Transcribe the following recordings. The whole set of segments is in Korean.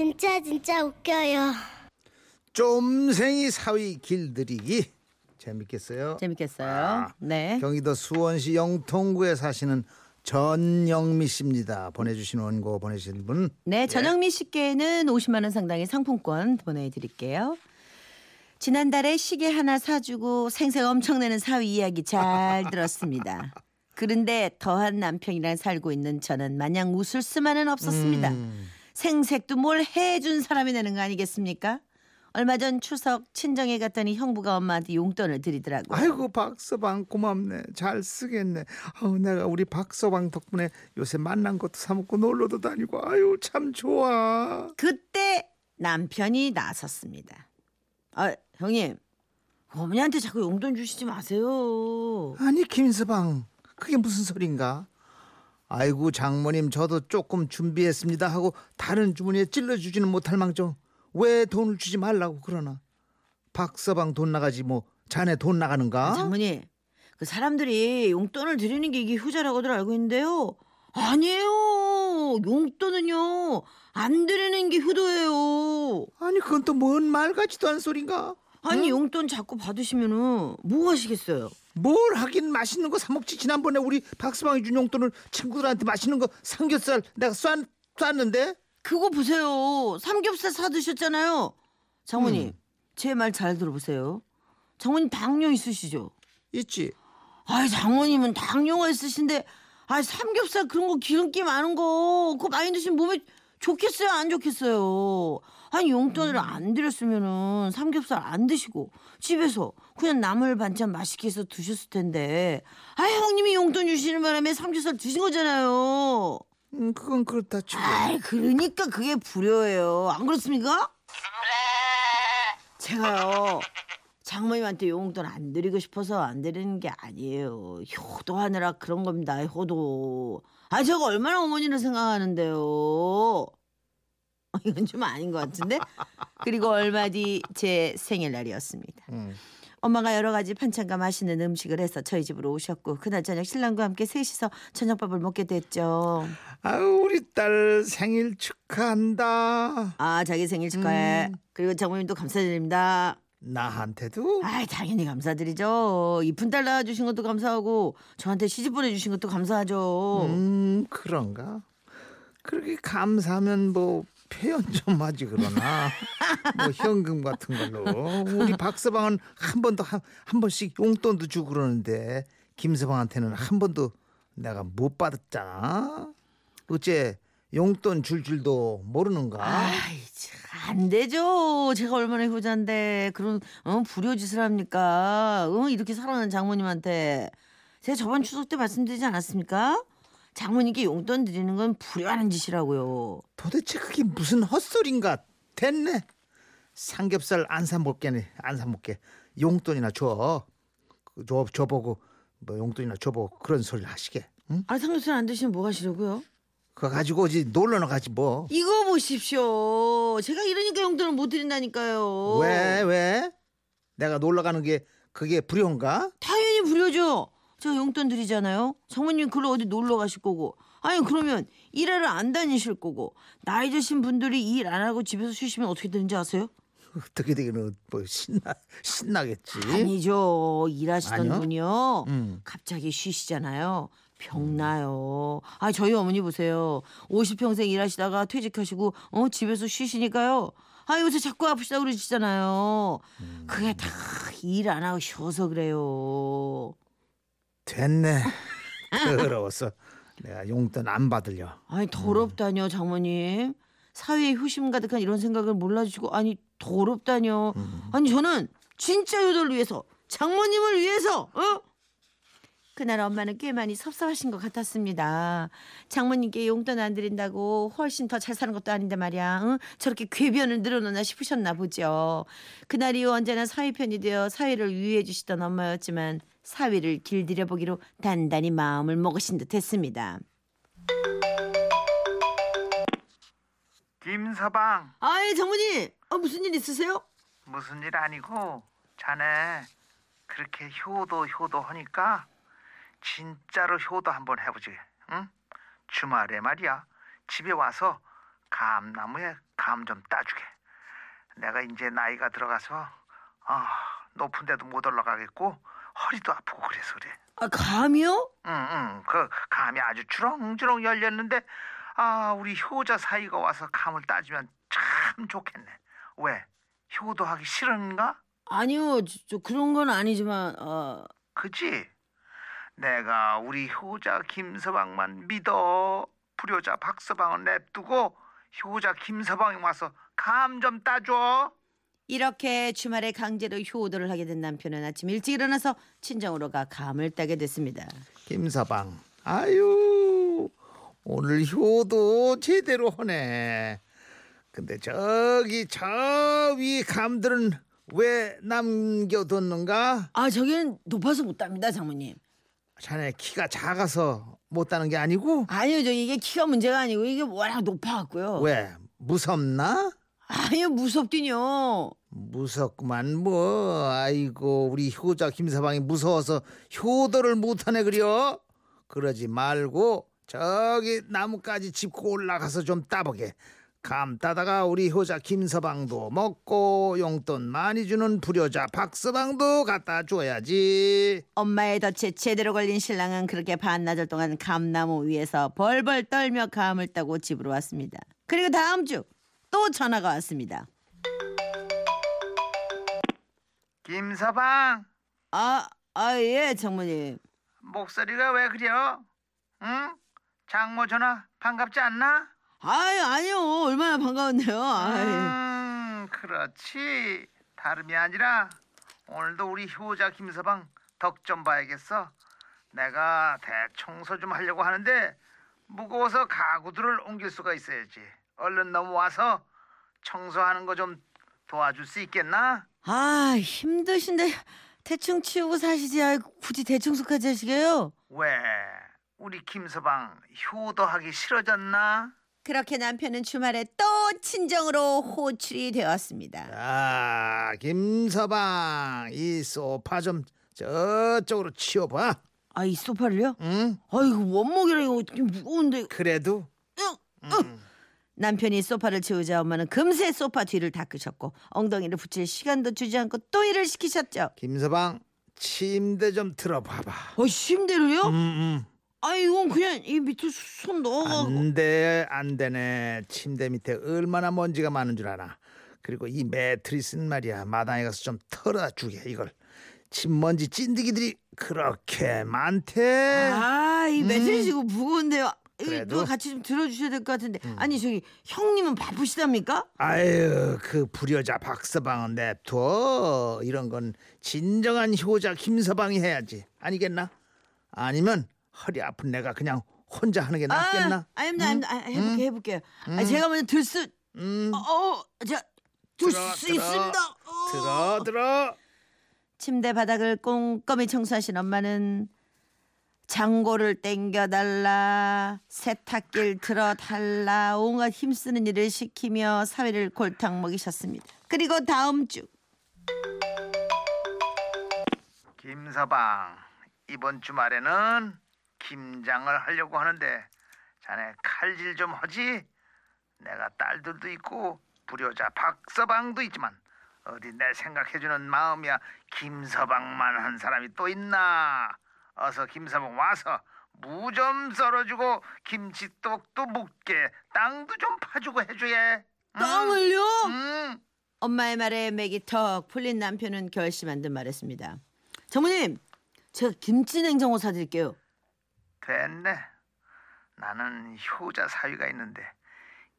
진짜 진짜 웃겨요. 쫌생이 사위 길들이기 재밌겠어요? 재밌겠어요. 아, 네. 경기도 수원시 영통구에 사시는 전영미 씨입니다. 보내주신 원고 보내신 분. 네, 전영미 씨께는 50만 원 상당의 상품권 보내드릴게요. 지난달에 시계 하나 사주고 생색 엄청 내는 사위 이야기 잘 들었습니다. 그런데 더한 남편이랑 살고 있는 저는 마냥 웃을 수만은 없었습니다. 음, 생색도 뭘 해준 사람이 되는 거 아니겠습니까? 얼마 전 추석 친정에 갔더니 형부가 엄마한테 용돈을 드리더라고요. 아이고 박서방 고맙네. 잘 쓰겠네. 아우 내가 우리 박서방 덕분에 요새 만난 것도 사 먹고 놀러도 다니고 아유 참 좋아. 그때 남편이 나섰습니다. 아, 형님. 어머니한테 자꾸 용돈 주시지 마세요. 아니 김서방 그게 무슨 소린가? 아이고 장모님 저도 조금 준비했습니다 하고 다른 주머니에 찔러주지는 못할 망정 왜 돈을 주지 말라고 그러나 박서방 돈 나가지 뭐 자네 돈 나가는가? 장모님, 그 사람들이 용돈을 드리는 게 이게 효자라고들 알고 있는데요. 아니에요. 용돈은요. 안 드리는 게 효도예요. 아니 그건 또 뭔 말 같지도 않은 소린가? 아니 용돈 자꾸 받으시면은 뭐 하시겠어요? 뭘 하긴 맛있는 거 사 먹지 지난번에 우리 박서방이 준 용돈을 친구들한테 맛있는 거 삼겹살 내가 쐈, 쐈는데 그거 보세요. 삼겹살 사 드셨잖아요. 장모님, 음. 제말 잘 들어보세요. 장모님 당뇨 있으시죠? 있지 아이 장모님은 당뇨가 있으신데 아 삼겹살 그런 거 기름기 많은 거 그거 많이 드시면 몸에 좋겠어요? 안 좋겠어요? 아니 용돈을 안 드렸으면은 삼겹살 안 드시고 집에서 그냥 나물 반찬 맛있게 해서 드셨을 텐데. 아 형님이 용돈 주시는 바람에 삼겹살 드신 거잖아요. 음, 그건 그렇다 치고 아이 그러니까 그게 불효예요. 안 그렇습니까? 제가요 장모님한테 용돈 안 드리고 싶어서 안 드리는 게 아니에요. 효도하느라 그런 겁니다 효도 아 제가 얼마나 어머니를 생각하는데요 이건 좀 아닌 것 같은데 그리고 얼마 뒤 제 생일날이었습니다 음. 엄마가 여러 가지 반찬과 맛있는 음식을 해서 저희 집으로 오셨고 그날 저녁 신랑과 함께 셋이서 저녁밥을 먹게 됐죠. 아유 우리 딸 생일 축하한다 아 자기 생일 축하해. 음. 그리고 장모님도 감사드립니다. 나한테도? 아 당연히 감사드리죠. 이쁜 딸 낳아주신 것도 감사하고 저한테 시집 보내주신 것도 감사하죠. 음 그런가? 그렇게 감사하면 뭐 표현 좀 하지 그러나? 뭐 현금 같은 걸로. 우리 박서방은 한 번도 한, 한 번씩 용돈도 주고 그러는데 김서방한테는 한 번도 내가 못 받았잖아. 어째 용돈 줄 줄도 모르는가 아이 참, 안 되죠. 제가 얼마나 효자인데 그런 어, 불효짓을 합니까? 어, 이렇게 사랑하는 장모님한테 제가 저번 추석 때 말씀드리지 않았습니까? 장모님께 용돈 드리는 건 불효하는 짓이라고요. 도대체 그게 무슨 헛소린가 됐네 삼겹살 안 사 먹게 안사 먹게 용돈이나 줘. 그줘 줘보고 뭐 용돈이나 줘보고 그런 소리를 하시게. 응? 아 삼겹살 안 드시면 뭐 하시려고요? 그거 가지고 어디 놀러나 가지 뭐. 이거 보십시오. 제가 이러니까 용돈을 못 드린다니까요. 왜 왜? 내가 놀러 가는 게 그게 불효인가? 당연히 불효죠. 제가 용돈 드리잖아요. 장모님 그걸 어디 놀러 가실 거고. 아니 그러면 일하러 안 다니실 거고. 나이 드신 분들이 일 안 하고 집에서 쉬시면 어떻게 되는지 아세요? 어떻게 되기는 뭐 신나 신나겠지. 아니죠. 일하시던 아니요? 분이요. 음. 갑자기 쉬시잖아요. 병나요. 아, 저희 어머니 보세요. 50평생 일하시다가 퇴직하시고, 어, 집에서 쉬시니까요. 아, 요새 자꾸 아프시다고 그러시잖아요. 그게 다 일 안 하고 쉬어서 그래요. 됐네. 더러워서 내가 용돈 안 받으려. 아니, 더럽다뇨, 장모님. 사회에 효심 가득한 이런 생각을 몰라주시고, 아니, 더럽다뇨. 아니, 저는 진짜 효도를 위해서, 장모님을 위해서, 어? 그날 엄마는 꽤 많이 섭섭하신 것 같았습니다. 장모님께 용돈 안 드린다고 훨씬 더 잘 사는 것도 아닌데 말이야. 응? 저렇게 궤변을 늘어놓나 싶으셨나 보죠. 그날 이후 언제나 사위 편이 되어 사위를 위해 주시던 엄마였지만 사위를 길들여 보기로 단단히 마음을 먹으신 듯 했습니다. 김서방 아이 장모님, 아, 무슨 일 있으세요? 무슨 일 아니고 자네 그렇게 효도 효도 하니까 진짜로 효도 한번 해보지. 응? 주말에 말이야 집에 와서 감나무에 감 좀 따주게. 내가 이제 나이가 들어가서 아, 높은 데도 못 올라가겠고 허리도 아프고 그래서 그래. 아 감이요? 응, 응. 그 감이 아주 주렁주렁 열렸는데 아, 우리 효자 사이가 와서 감을 따주면 참 좋겠네. 왜? 효도하기 싫은가? 아니요 저, 저 그런 건 아니지만 어, 그지? 내가 우리 효자 김서방만 믿어. 불효자 박서방은 냅두고 효자 김서방이 와서 감 좀 따줘. 이렇게 주말에 강제로 효도를 하게 된 남편은 아침 일찍 일어나서 친정으로 가 감을 따게 됐습니다. 김서방, 아유 오늘 효도 제대로 하네. 근데 저기 저 위 감들은 왜 남겨뒀는가? 아 저기는 높아서 못 답니다 장모님. 자네 키가 작아서 못 따는 게 아니고 아니요 저 이게 키가 문제가 아니고 이게 워낙 높아갖고요. 왜 무섭나? 아니요 무섭긴요. 무섭구만 뭐 아이고 우리 효자 김서방이 무서워서 효도를 못하네 그려 그러지 말고 저기 나무까지 짚고 올라가서 좀 따보게 감 따다가 우리 효자 김서방도 먹고 용돈 많이 주는 불효자 박서방도 갖다 줘야지 엄마의 덫에 제대로 걸린 신랑은 그렇게 반나절 동안 감나무 위에서 벌벌 떨며 감을 따고 집으로 왔습니다. 그리고 다음 주 또 전화가 왔습니다. 김서방 아, 아, 예, 장모님. 목소리가 왜 그려? 응? 장모 전화 반갑지 않나? 아유, 아니요. 얼마나 반가운데요. 아유. 음, 그렇지. 다름이 아니라 오늘도 우리 효자 김서방 덕 좀 봐야겠어. 내가 대청소 좀 하려고 하는데 무거워서 가구들을 옮길 수가 있어야지. 얼른 넘어와서 청소하는 거 좀 도와줄 수 있겠나? 아, 힘드신데 대충 치우고 사시지. 아이, 굳이 대청소까지 하시게요? 왜? 우리 김서방 효도하기 싫어졌나? 그렇게 남편은 주말에 또 친정으로 호출이 되었습니다. 자, 김서방 이 소파 좀 저쪽으로 치워봐. 아, 이 소파를요? 응? 아이고, 원목이라 이거 어떻게 무거운데. 그래도 응, 응. 남편이 소파를 치우자 엄마는 금세 소파 뒤를 닦으셨고 엉덩이를 붙일 시간도 주지 않고 또 일을 시키셨죠. 김서방 침대 좀 들어봐봐. 어, 침대로요? 음, 음. 아, 이건 그냥 이 밑에 손 넣어가고. 안돼 안 되네. 침대 밑에 얼마나 먼지가 많은 줄 알아. 그리고 이 매트리스는 말이야 마당에 가서 좀 털어주게 이걸. 침먼지 찐득이들이 그렇게 많대. 아, 이 매트리스 이거 무거운데요. 이거 그래도? 누가 같이 좀 들어주셔야 될 것 같은데. 아니 저기 형님은 바쁘시답니까? 아유 그 불효자 박서방은 냅둬 이런 건 진정한 효자 김서방이 해야지 아니겠나? 아니면 허리 아픈 내가 그냥 혼자 하는 게 낫겠나? 아, 아닙니다, 아닙니다. 아, 해볼게, 해볼게요. 아, 제가 먼저 들 수, 음 어, 어, 자, 들 들어, 수 들어. 있습니다. 어. 들어 들어 침대 바닥을 꼼꼼히 청소하신 엄마는 장고를 땡겨달라 세탁기를 틀어달라 온갖 힘쓰는 일을 시키며 사회를 골탕 먹이셨습니다. 그리고 다음 주 김서방 이번 주말에는 김장을 하려고 하는데 자네 칼질 좀 하지? 내가 딸들도 있고 불효자 박서방도 있지만 어디 내 생각해주는 마음이야 김서방만 한 사람이 또 있나? 어서 김서방 와서 무 좀 썰어주고 김치떡도 묵게 땅도 좀 파주고 해줘야. 응? 땅을요? 응. 엄마의 말에 맥이 턱 풀린 남편은 결심한 듯 말했습니다. 장모님, 제가 김치 냉장고 사드릴게요. 됐네. 나는 효자 사위가 있는데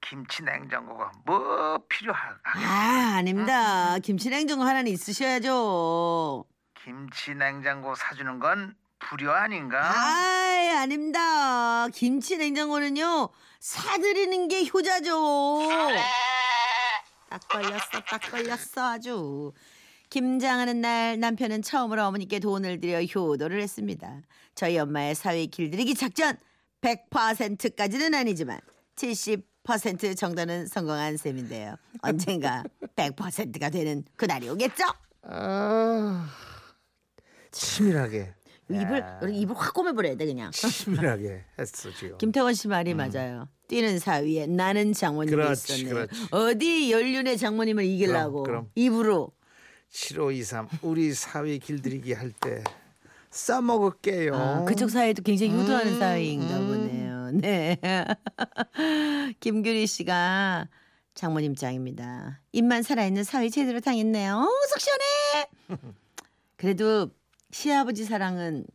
김치 냉장고가 뭐 필요할까? 아, 아닙니다. 김치 냉장고 하나는 있으셔야죠. 김치 냉장고 사주는 건 불효 아닌가? 아, 아닙니다. 김치 냉장고는요 사드리는 게 효자죠. 딱 걸렸어, 딱 걸렸어 아주. 김장하는 날 남편은 처음으로 어머니께 돈을 들여 효도를 했습니다. 저희 엄마의 사위 길들이기 작전 100%까지는 아니지만 70% 정도는 성공한 셈인데요. 언젠가 100%가 되는 그날이 오겠죠? 아, 치밀하게 입을 입을 확 꼬매버려야 돼 그냥. 치밀하게 했어 지금. 김태원 씨 말이 맞아요. 뛰는 사위에 나는 장모님이 음. 그렇지, 있었네. 그렇지. 어디 연륜의 장모님을 이기려고 그럼, 그럼. 입으로 7523 우리 사위 길들이기 할 때 써먹을게요. 아, 그쪽 사회도 굉장히 효도하는 음, 사회인가 음. 보네요. 네. 김규리 씨가 장모님 짱입니다. 입만 살아있는 사위 제대로 당했네요. 어, 속 시원해. 그래도 시아버지 사랑은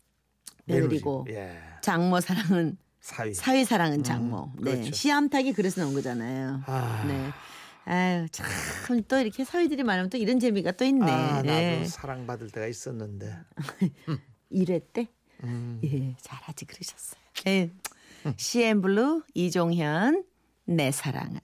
며느리고 며느리. 예. 장모 사랑은 사위. 사위 사랑은 장모. 네. 그렇죠. 씨암탉이 그래서 나온 거잖아요. 아. 네. 아유 참 또 이렇게 사위들이 많으면 또 이런 재미가 또 있네. 아, 나도 네. 사랑받을 때가 있었는데. 이랬대. 음. 예, 잘하지 그러셨어요. 예. CN블루 이종현 내 사랑아.